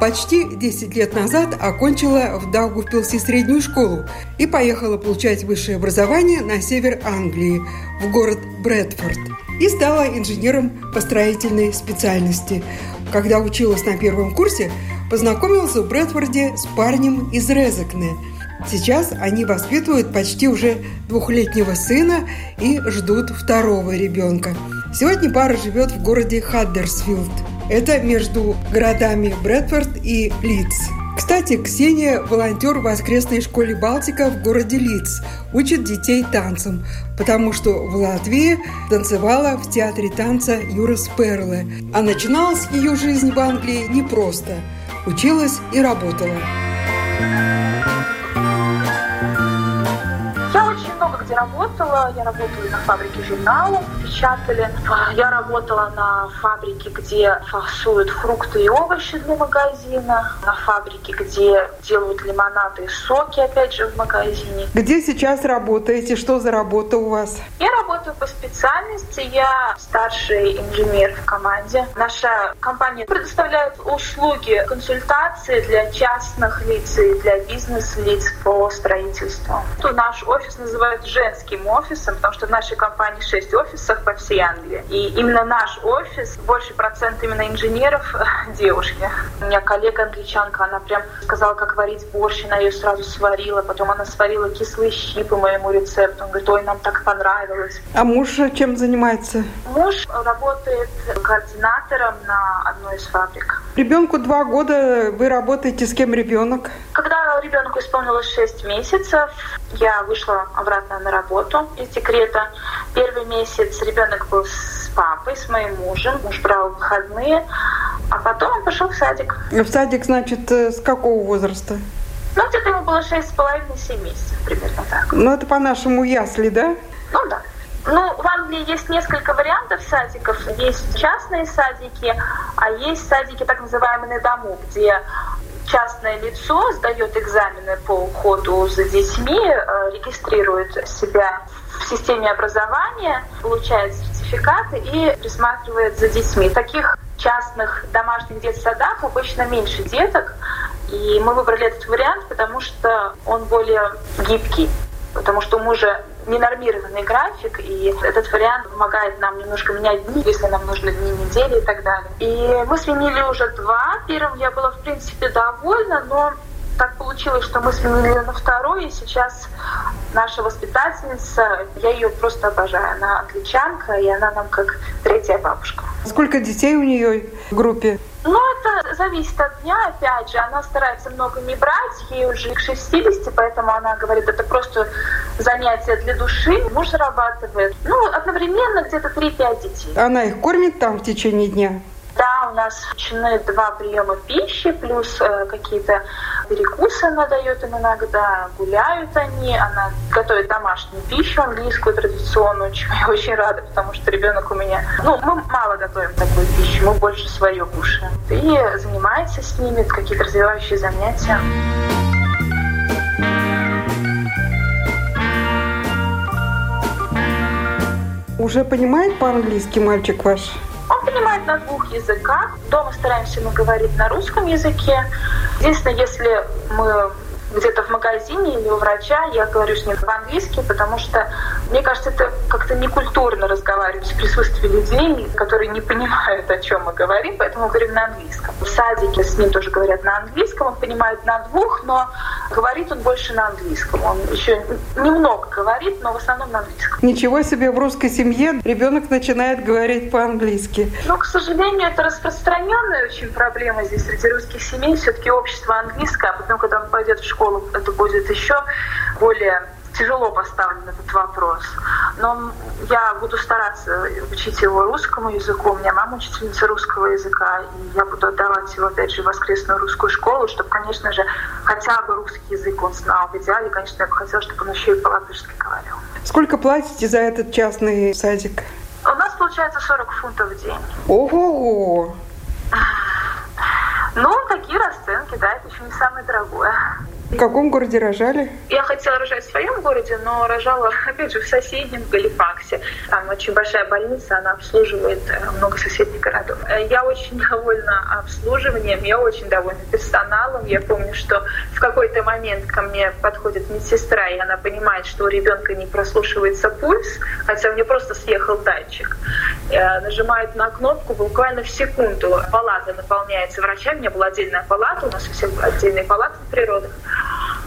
почти 10 лет назад окончила в Даугавпилсе среднюю школу и поехала получать высшее образование на север Англии, в город Брэдфорд, и стала инженером по строительной специальности. Когда училась на первом курсе, познакомилась в Брэдфорде с парнем из Резекне. Сейчас они воспитывают почти уже двухлетнего сына и ждут второго ребенка. Сегодня пара живет в городе Хаддерсфилд – это между городами Брэдфорд и Лидс. Кстати, Ксения – волонтер в воскресной школе «Балтика» в городе Лидс. Учит детей танцам, потому что в Латвии танцевала в театре танца Юрас Перле. А начиналась ее жизнь в Англии непросто. Училась и работала. Работала. Я работала на фабрике журналов, печатали. А, я работала на фабрике, где фасуют фрукты и овощи для магазина. На фабрике, где делают лимонады и соки, опять же, в магазине. Где сейчас работаете? Что за работа у вас? Я работаю по специальности. Я старший инженер в команде. Наша компания предоставляет услуги консультации для частных лиц и для бизнес-лиц по строительству. Наш офис называют женским офисом, потому что в нашей компании 6 офисов по всей Англии. И именно наш офис, больше процент именно инженеров девушки. У меня коллега англичанка, она прям сказала, как варить борщ, она ее сразу сварила. Потом она сварила кислые щи по моему рецепту. Он говорит, ой, нам так понравилось. А муж чем занимается? Муж работает координатором на одной из фабрик. Ребенку два года, вы работаете с кем ребенок? Когда ребенку исполнилось 6 месяцев, я вышла обратно на работу из декрета. Первый месяц ребенок был с папой, с моим мужем. Муж брал выходные, а потом он пошел в садик. В садик, значит, э, с какого возраста? Ну, где-то ему было 6,5-7 месяцев, примерно так. Ну, это по-нашему ясли, да? Ну, да. Ну, в Англии есть несколько вариантов садиков. Есть частные садики, а есть садики так называемые на дому, где частное лицо сдает экзамены по уходу за детьми, э, регистрирует себя в системе образования, получает сертификаты и присматривает за детьми. Таких частных домашних детсадах обычно меньше деток, и мы выбрали этот вариант, потому что он более гибкий, потому что у мужа ненормированный график, и этот вариант помогает нам немножко менять дни, если нам нужны дни недели и так далее. И мы сменили уже два. Первым я была, в принципе, довольна, но так получилось, что мы сменили на второй, и сейчас наша воспитательница, я ее просто обожаю. Она англичанка, и она нам как третья бабушка. Сколько детей у нее в группе? Ну, это зависит от дня, опять же. Она старается много не брать, ей уже к 60, поэтому она говорит, это просто занятие для души. Муж зарабатывает. Ну, одновременно где-то 3-5 детей. Она их кормит там в течение дня? У нас включены два приема пищи, плюс э, какие-то перекусы она дает им иногда, гуляют они, она готовит домашнюю пищу, английскую традиционную, чему я очень рада, потому что ребенок у меня... Ну, мы мало готовим такую пищу, мы больше свое кушаем. И занимается с ними, какие-то развивающие занятия. Уже понимает по-английски мальчик ваш? Он понимает на двух языках. Дома стараемся мы говорить на русском языке. Единственное, если мы где-то в магазине или у врача, я говорю с ним по-английски, потому что мне кажется, это как-то некультурно разговаривать в присутствии людей, которые не понимают, о чем мы говорим, поэтому мы говорим на английском. В садике с ним тоже говорят на английском, он понимает на двух, но говорит он больше на английском. Он еще немного говорит, но в основном на английском. Ничего себе, в русской семье ребенок начинает говорить по-английски. Ну, к сожалению, это распространенная очень проблема здесь среди русских семей. Все-таки общество английское, а потом, когда он пойдет в школу, это будет еще более тяжело поставлен этот вопрос. Но я буду стараться учить его русскому языку. У меня мама учительница русского языка, и я буду отдавать его, опять же, в воскресную русскую школу, чтобы, конечно же, хотя бы русский язык он знал. В идеале, конечно, я бы хотела, чтобы он еще и по-латышски говорил. Сколько платите за этот частный садик? У нас получается 40 фунтов в день. Ого! Ну, такие расценки, да, это еще не самое дорогое. В каком городе рожали? Я хотела рожать в своем городе, но рожала, опять же, в соседнем Галифаксе. Там очень большая больница, она обслуживает э, много соседних городов. Э, я очень довольна обслуживанием, я очень довольна персоналом. Я помню, что в какой-то момент ко мне подходит медсестра, и она понимает, что у ребенка не прослушивается пульс, хотя у нее просто съехал датчик. Э, нажимает на кнопку буквально в секунду. Палата наполняется врачами. У меня была отдельная палата, у нас у отдельные палаты в природах.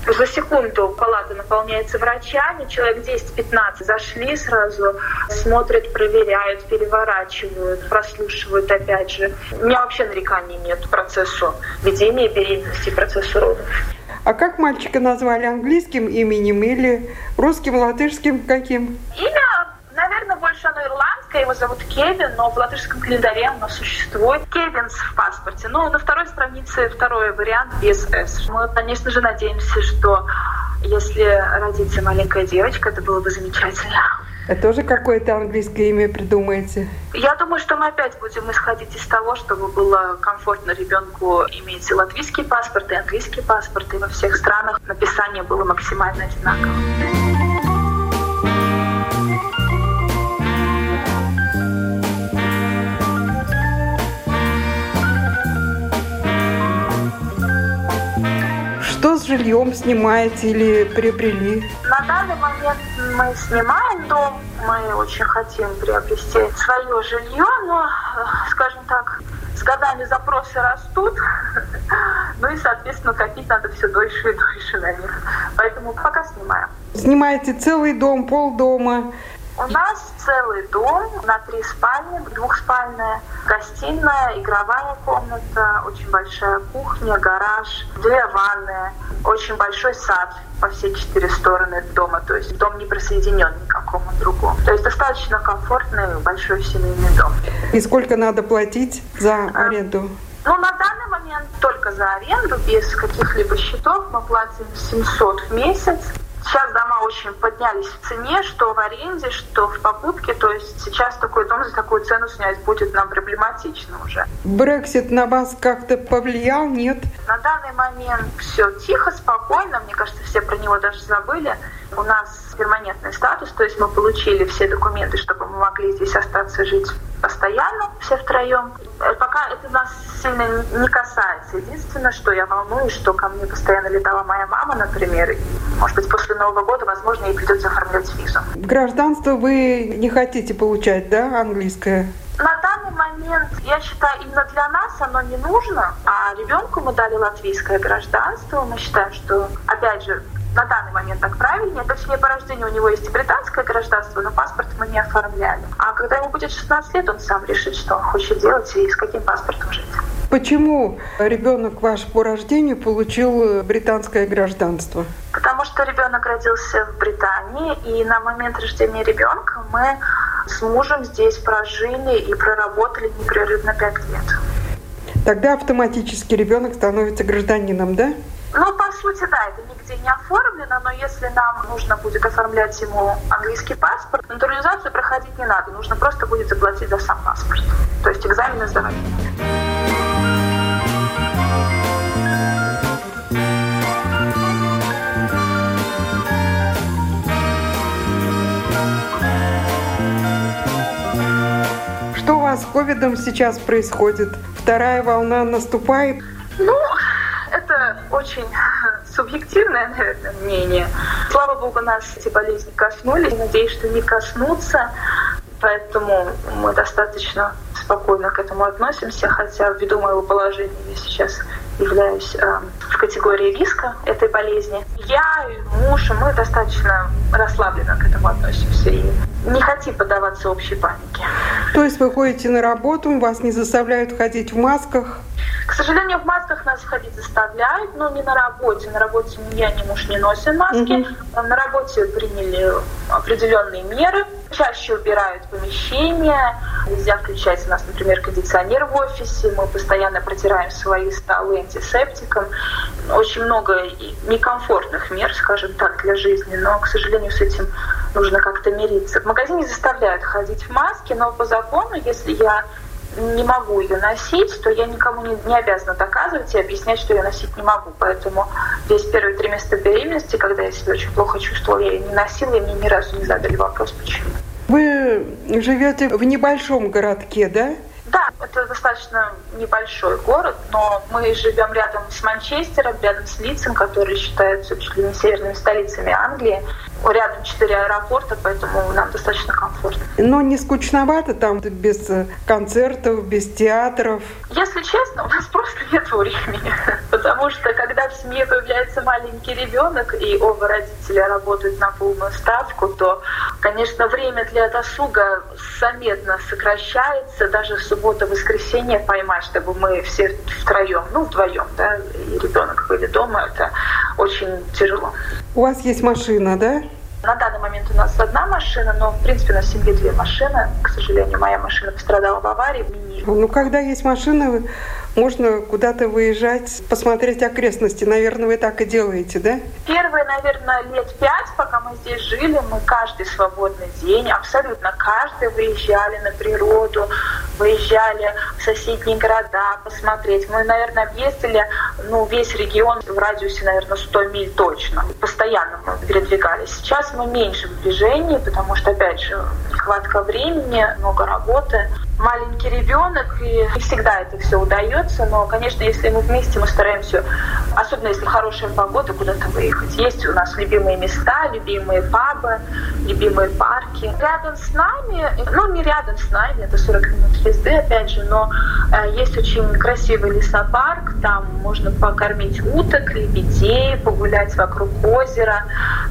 За секунду палата наполняется врачами, человек 10-15 зашли сразу, смотрят, проверяют, переворачивают, прослушивают опять же. У меня вообще нареканий нет процессу ведения беременности, процессу родов. А как мальчика назвали английским именем или русским, латышским каким? Имя, наверное, больше оно ирландское, его зовут Кевин, но в латышском календаре оно существует. Кевинс в паспорте. Ну, на второй странице второй вариант без «с». Мы, конечно же, надеемся, что если родится маленькая девочка, это было бы замечательно. А тоже какое-то английское имя придумаете? Я думаю, что мы опять будем исходить из того, чтобы было комфортно ребенку иметь и латвийский паспорт, и английский паспорт, и во всех странах написание было максимально одинаково. Жильем снимаете или приобрели? На данный момент мы снимаем дом, мы очень хотим приобрести свое жилье, но, скажем так, с годами запросы растут, ну и, соответственно, копить надо все дольше и дольше на них. Поэтому пока снимаем. Снимаете целый дом, полдома, у нас целый дом на три спальни, двухспальная, гостиная, игровая комната, очень большая кухня, гараж, две ванны, очень большой сад по все четыре стороны дома. То есть дом не присоединен ни к какому другому. То есть достаточно комфортный большой семейный дом. И сколько надо платить за а, аренду? Ну, на данный момент только за аренду, без каких-либо счетов, мы платим 700 в месяц. Сейчас дома очень поднялись в цене, что в аренде, что в покупке. То есть сейчас такой дом за такую цену снять будет нам проблематично уже. Брексит на вас как-то повлиял, нет? На данный момент все тихо, спокойно. Мне кажется, все про него даже забыли. У нас перманентный статус, то есть мы получили все документы, чтобы мы могли здесь остаться жить постоянно, все втроем. Э, пока это нас сильно не касается. Единственное, что я волнуюсь, что ко мне постоянно летала моя мама, например, и, может быть, после Нового года, возможно, ей придется оформлять визу. Гражданство вы не хотите получать, да, английское? На данный момент, я считаю, именно для нас оно не нужно, а ребенку мы дали латвийское гражданство. Мы считаем, что, опять же, на данный момент так правильнее. Точнее, по рождению у него есть и британское гражданство, но паспорт мы не оформляли. А когда ему будет 16 лет, он сам решит, что он хочет делать и с каким паспортом жить. Почему ребенок ваш по рождению получил британское гражданство? Потому что ребенок родился в Британии, и на момент рождения ребенка мы с мужем здесь прожили и проработали непрерывно 5 лет. Тогда автоматически ребенок становится гражданином, да? Нигде не оформлено, но если нам нужно будет оформлять ему английский паспорт, натурализацию проходить не надо, нужно просто будет заплатить за сам паспорт. То есть экзамены сдавать. Что у вас с ковидом сейчас происходит? Вторая волна наступает? Ну, это очень субъективное, наверное, мнение. Слава богу, нас эти болезни коснулись. Надеюсь, что не коснутся. Поэтому мы достаточно спокойно к этому относимся, хотя ввиду моего положения я сейчас являюсь э, в категории риска этой болезни. Я, муж и мы достаточно расслабленно к этому относимся и не хотим поддаваться общей панике. То есть вы ходите на работу, вас не заставляют ходить в масках? К сожалению, в масках нас ходить заставляют, но не на работе. На работе ни я, ни муж не носим маски. Угу. На работе приняли определенные меры. Чаще убирают помещения. Нельзя включать у нас, например, кондиционер в офисе. Мы постоянно протираем свои столы антисептиком. Очень много некомфортных мер, скажем так, для жизни. Но, к сожалению, с этим нужно как-то мириться. В магазине заставляют ходить в маске, но по закону, если я не могу ее носить, то я никому не, не обязана доказывать и объяснять, что я носить не могу. Поэтому весь первый триместр беременности, когда я себя очень плохо чувствовала, я ее не носила, и мне ни разу не задали вопрос, почему. Вы живете в небольшом городке, да? Да, это достаточно небольшой город, но мы живем рядом с Манчестером, рядом с Лицем, которые считаются чуть ли не северными столицами Англии. Рядом четыре аэропорта, поэтому нам достаточно комфортно. Но не скучновато там без концертов, без театров? Если честно, у нас просто нет времени. Потому что когда в семье появляется маленький ребенок, и оба родителя работают на полную ставку, то, конечно, время для досуга заметно сокращается. Даже в субботу-воскресенье поймать, чтобы мы все втроем, ну, вдвоем, да, и ребенок были дома, это очень тяжело. У вас есть машина, да? На данный момент у нас одна машина, но, в принципе, на семье две машины. К сожалению, моя машина пострадала в аварии. Ну, когда есть машина, можно куда-то выезжать, посмотреть окрестности. Наверное, вы так и делаете, да? Первые, наверное, лет пять, пока мы здесь жили, мы каждый свободный день, абсолютно каждый, выезжали на природу, выезжали в соседние города посмотреть. Мы, наверное, объездили ну, весь регион в радиусе, наверное, 100 миль точно. Постоянно мы передвигались. Сейчас мы меньше в движении, потому что, опять же, нехватка времени, много работы маленький ребенок, и не всегда это все удается, но, конечно, если мы вместе, мы стараемся, особенно если хорошая погода, куда-то выехать. Есть у нас любимые места, любимые пабы, любимые парки. Рядом с нами, ну, не рядом с нами, это 40 минут езды, опять же, но э, есть очень красивый лесопарк, там можно покормить уток, лебедей, погулять вокруг озера.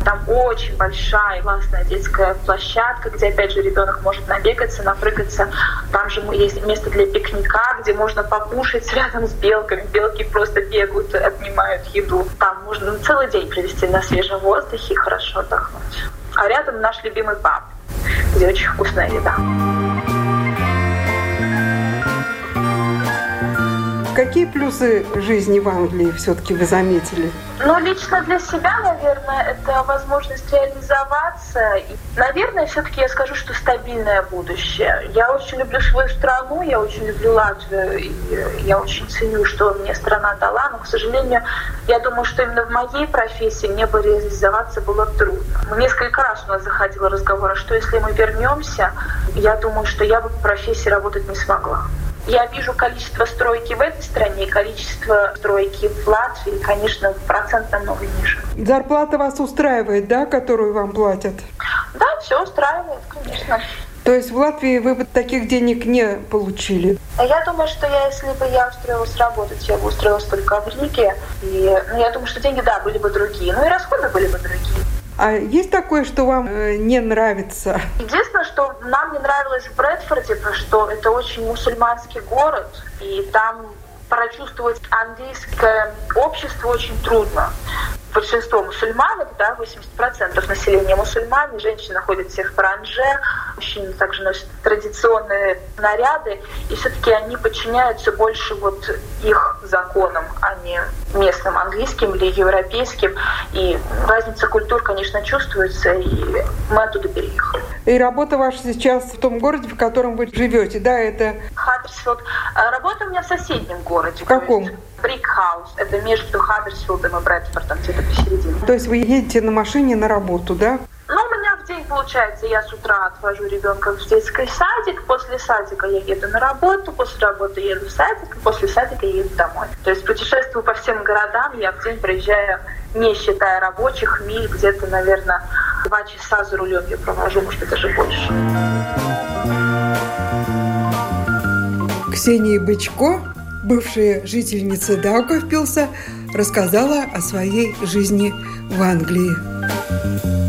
Там очень большая, классная детская площадка, где, опять же, ребенок может набегаться, напрыгаться. Там же есть место для пикника, где можно покушать рядом с белками. Белки просто бегают, отнимают еду. Там можно целый день провести на свежем воздухе и хорошо отдохнуть. А рядом наш любимый паб, где очень вкусная еда. Какие плюсы жизни в Англии все-таки вы заметили? Ну, лично для себя, наверное, это возможность реализоваться. И, наверное, все-таки я скажу, что стабильное будущее. Я очень люблю свою страну, я очень люблю Латвию, и я очень ценю, что мне страна дала, но, к сожалению, я думаю, что именно в моей профессии мне бы реализоваться было трудно. Несколько раз у нас заходил разговор, а что если мы вернемся, я думаю, что я бы в профессии работать не смогла. Я вижу количество стройки в этой стране, количество стройки в Латвии, конечно, процент намного ниже. Зарплата вас устраивает, да, которую вам платят? Да, все устраивает, конечно. То есть в Латвии вы бы таких денег не получили? Я думаю, что я, если бы я устроилась работать, я бы устроилась только в Риге. И, ну, я думаю, что деньги, да, были бы другие. Ну и расходы были бы другие. А есть такое, что вам э, не нравится? Единственное, что нам не нравилось в Брэдфорде, что это очень мусульманский город, и там прочувствовать английское общество очень трудно большинство мусульманок, да, 80% населения мусульмане, женщины ходят все в паранже, мужчины также носят традиционные наряды, и все-таки они подчиняются больше вот их законам, а не местным английским или европейским. И разница культур, конечно, чувствуется, и мы оттуда переехали. И работа ваша сейчас в том городе, в котором вы живете, да, это? Хаддерсфилд. А работа у меня в соседнем городе. В каком? Брикхаус. Это между Хаддерсфилдом и Брэдфордом, где-то посередине. То есть вы едете на машине на работу, да? Ну, у меня в день получается, я с утра отвожу ребенка в детский садик, после садика я еду на работу, после работы еду в садик, после садика я еду домой. То есть путешествую по всем городам, я в день проезжаю, не считая рабочих, миль, где-то, наверное, два часа за рулем я провожу, может быть, даже больше. Ксения Бычко бывшая жительница Даугавпилса, рассказала о своей жизни в Англии.